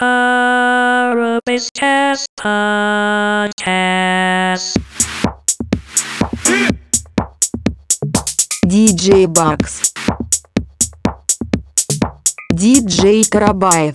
Therapist Cast Podcast. DJ Бакс. DJ Карабаев.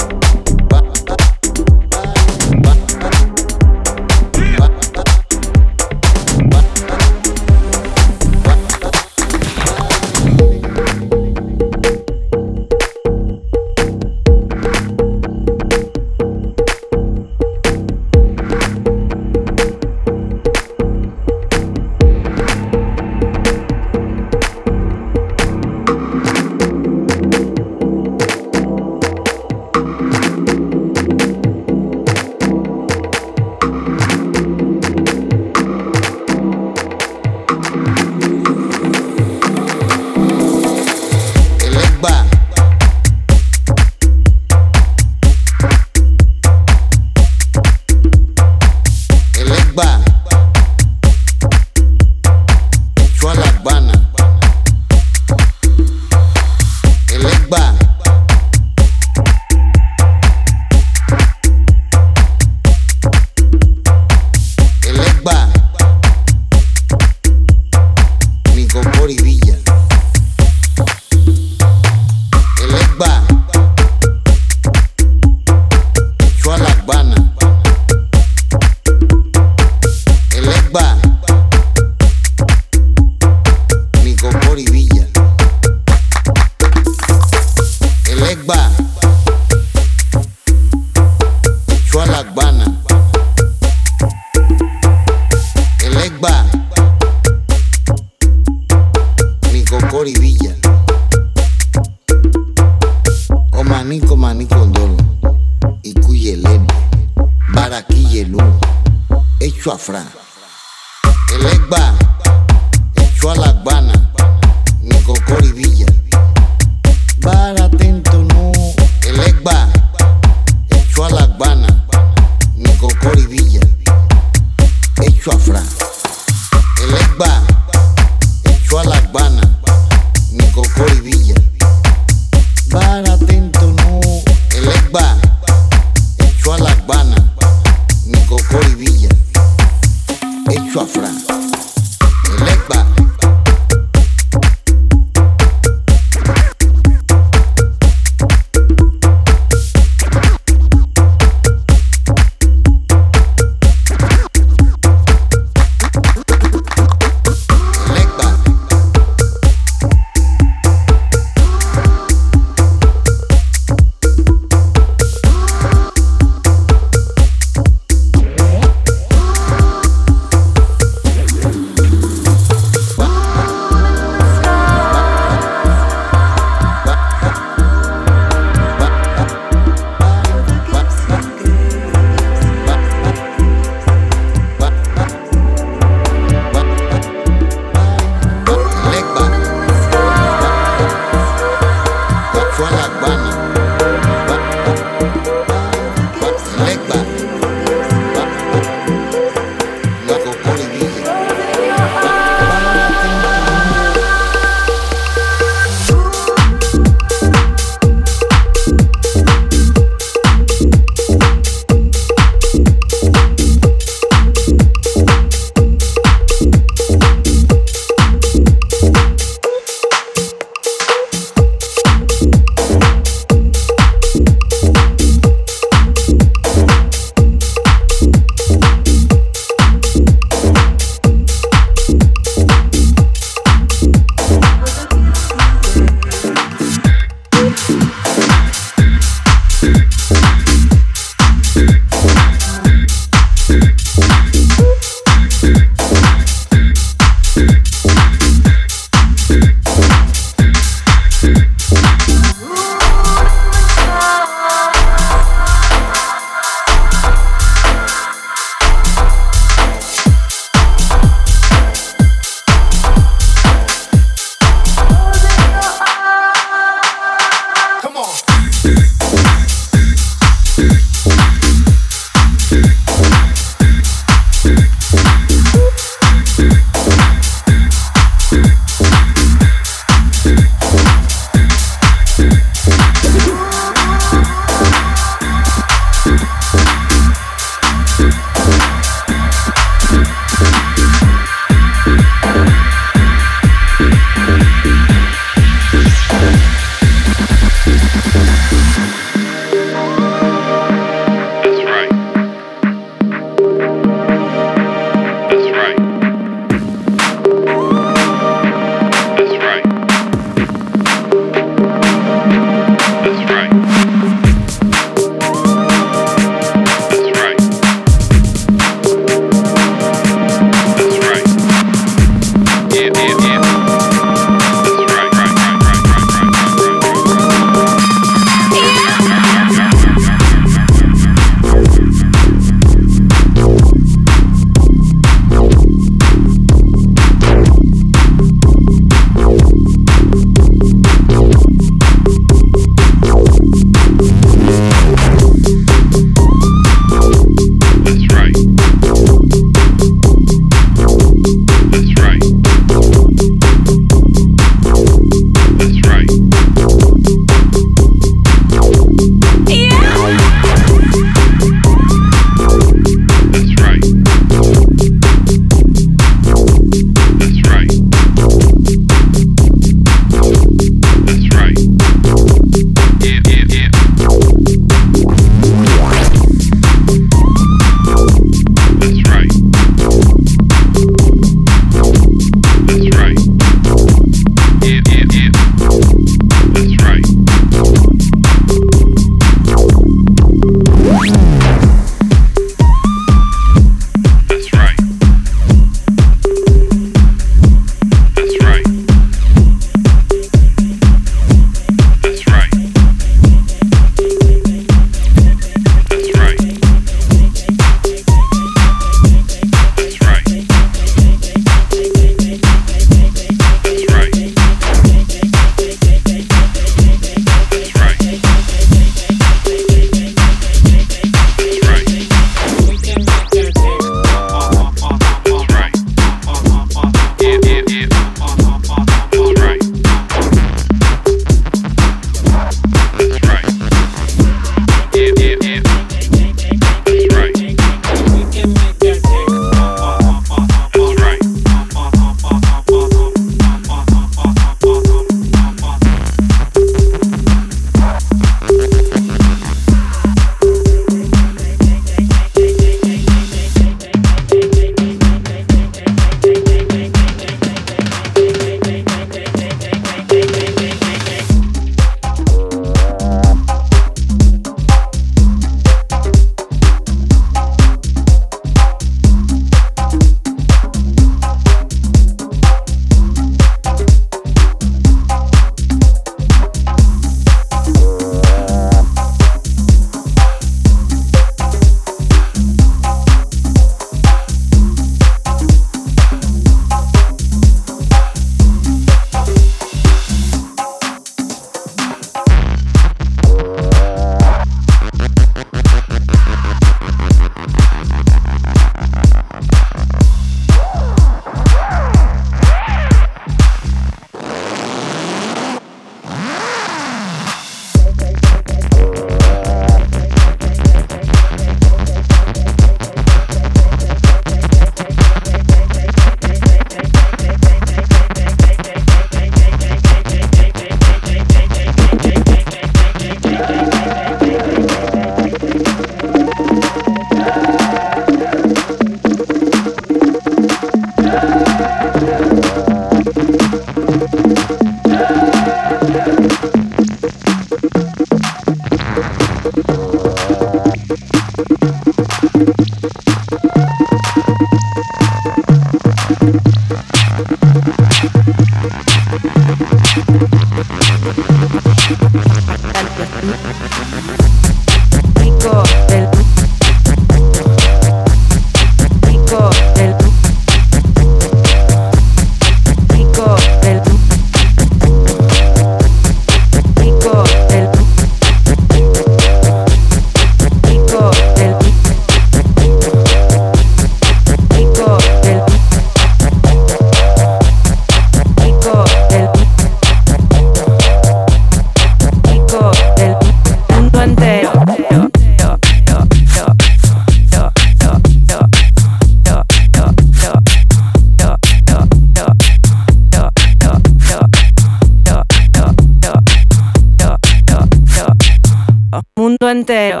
Mundo entero.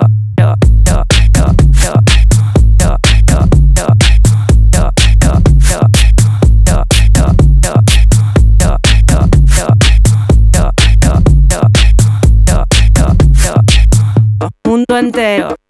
Mundo entero.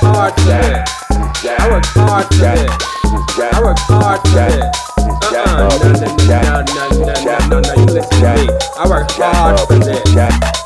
hard for this. I work hard for this. I work hard for this. Uh-uh, you listen. I work hard for this.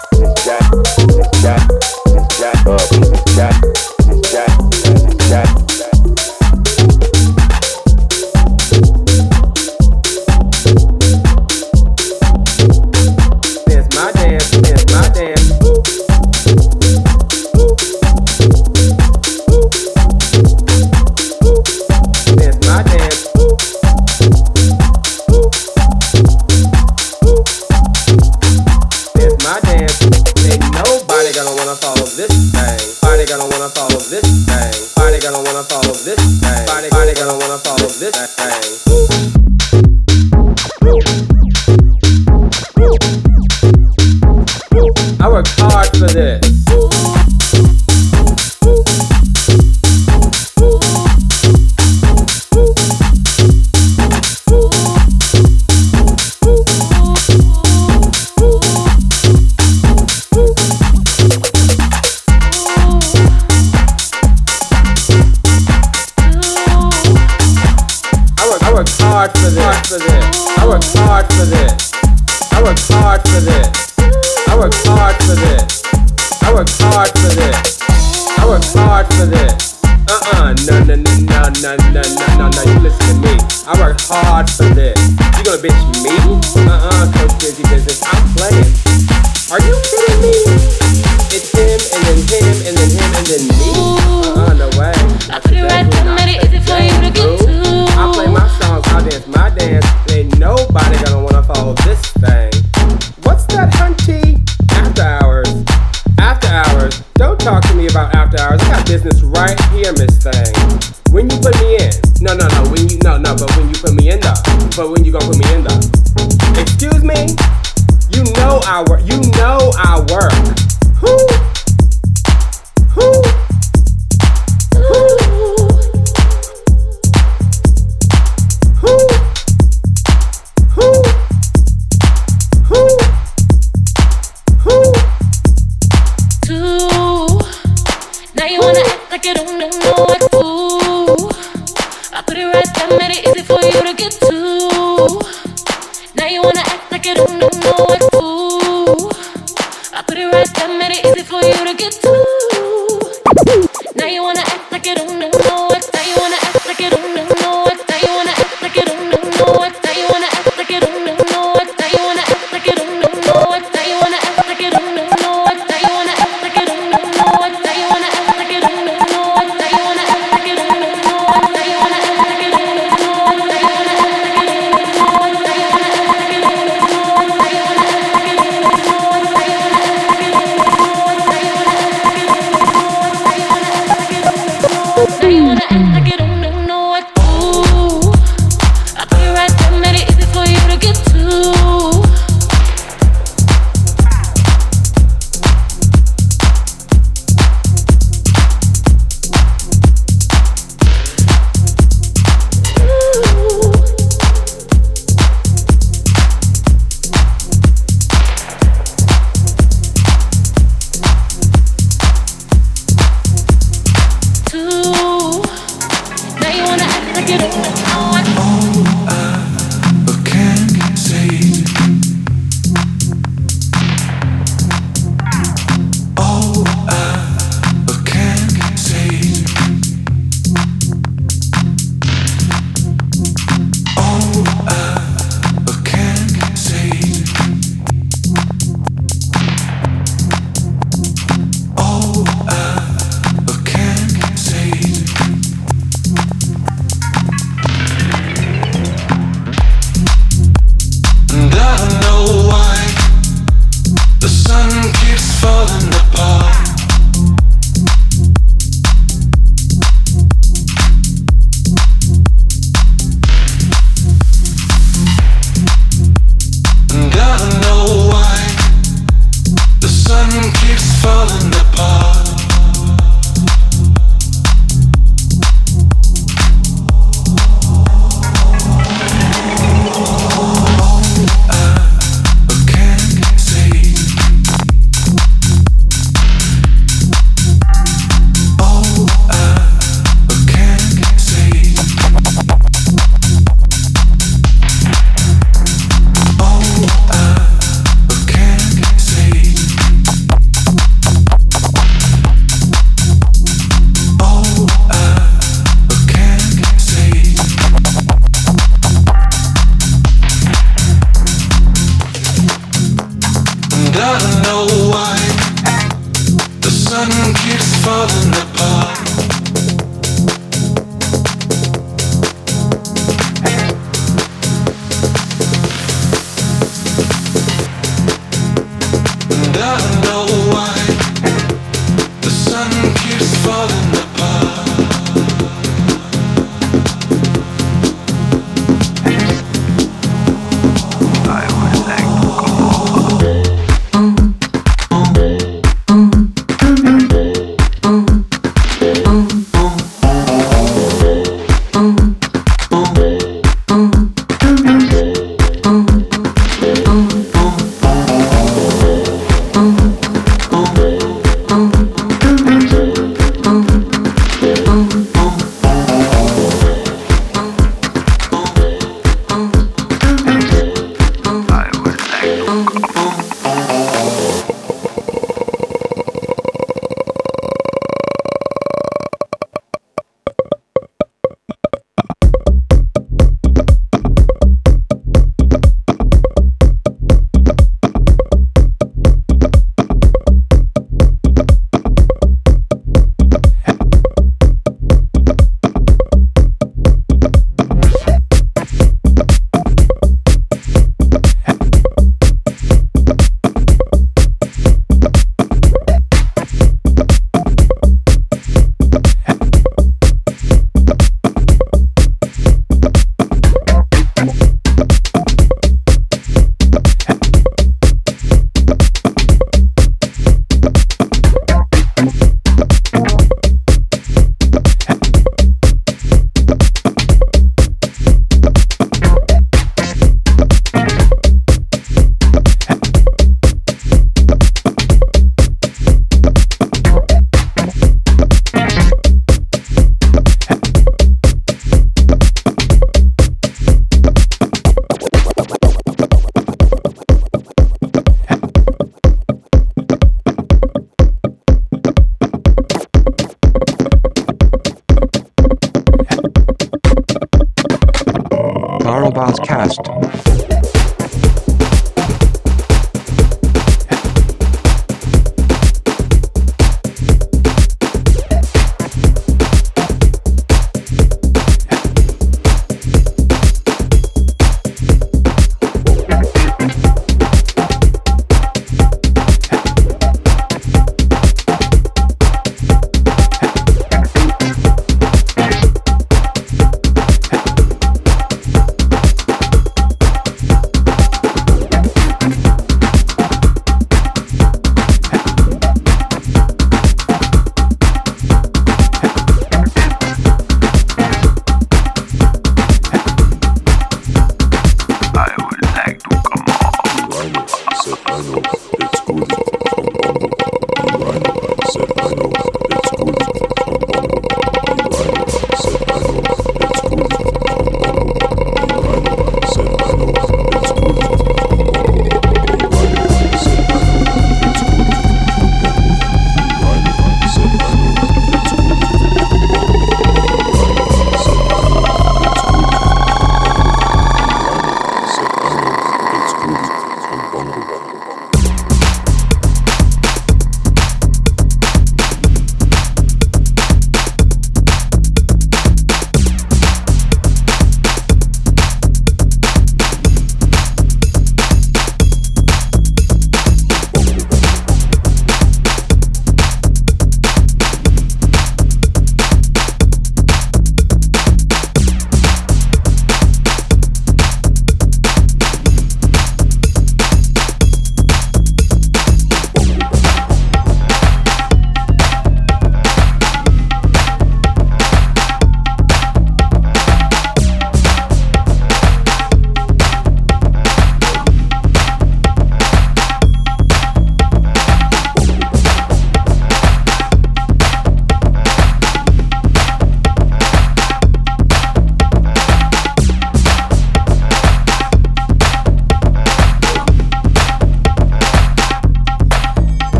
talk to me about after hours. I got business right here, Miss Thing. When you put me in, no, no, no. When you, no, no. But when you put me in though, but when you gonna put me in though? Excuse me. You know I work. You know I work.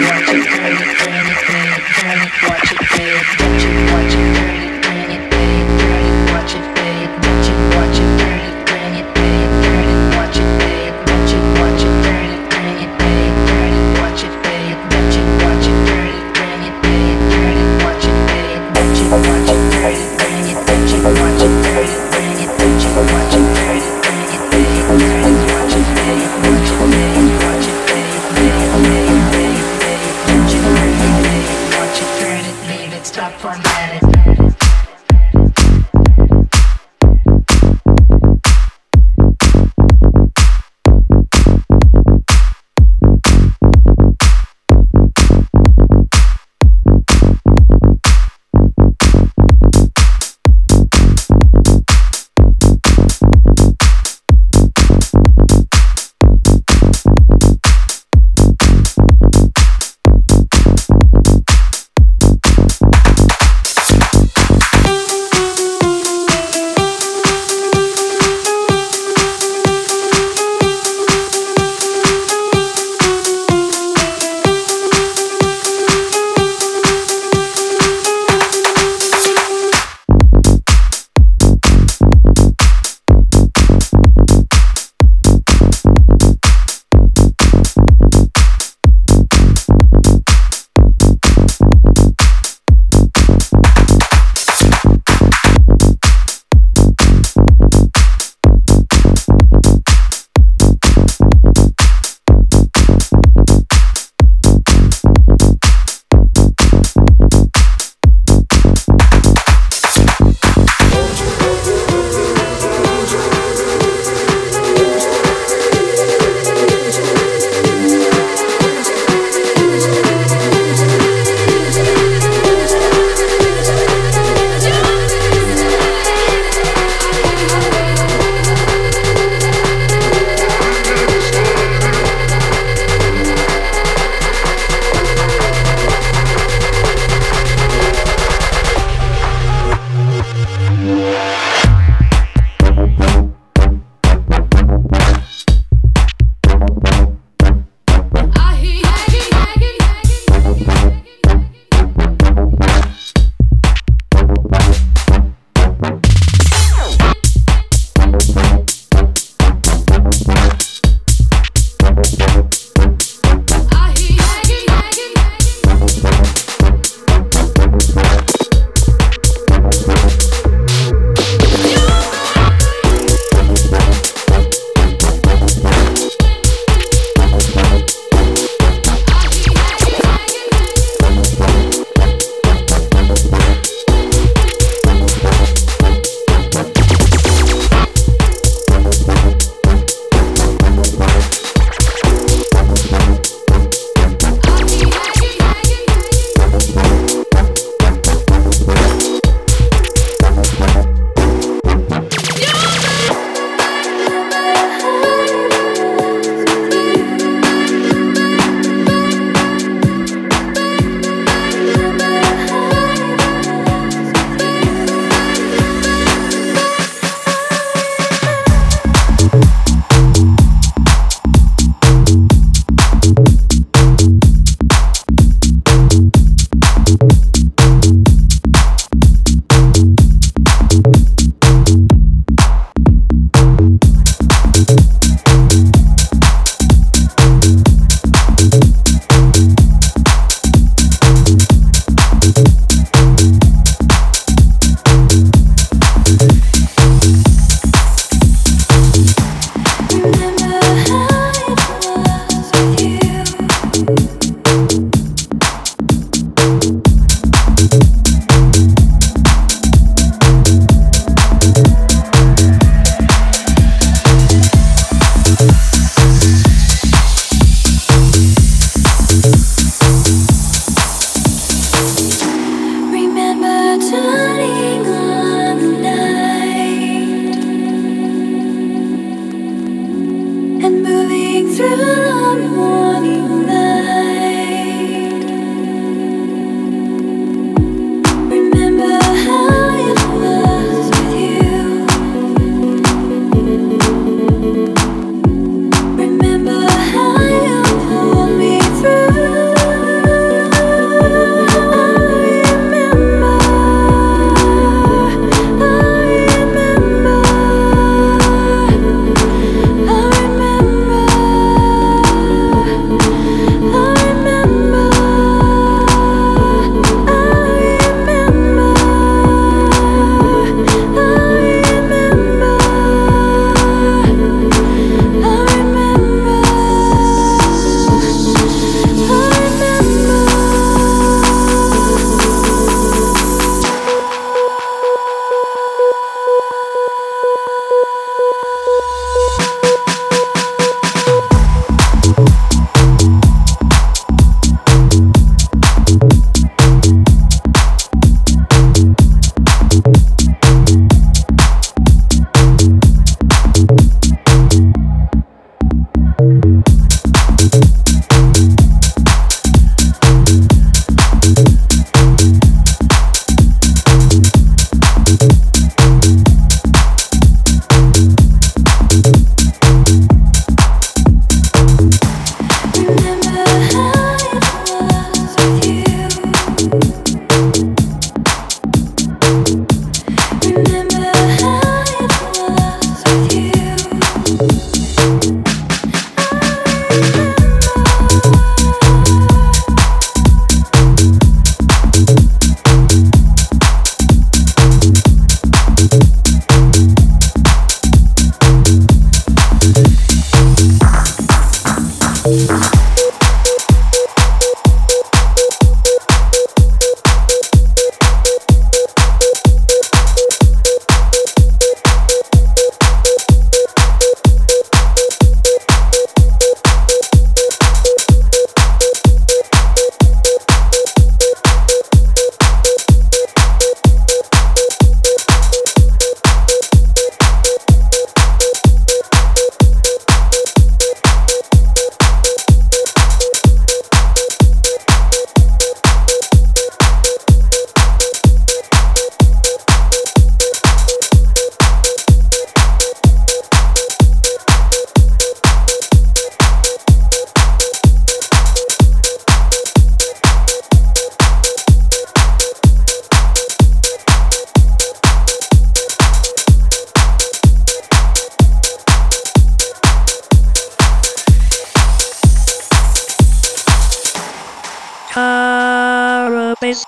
What?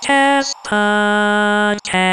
Karabass Cast Podcast.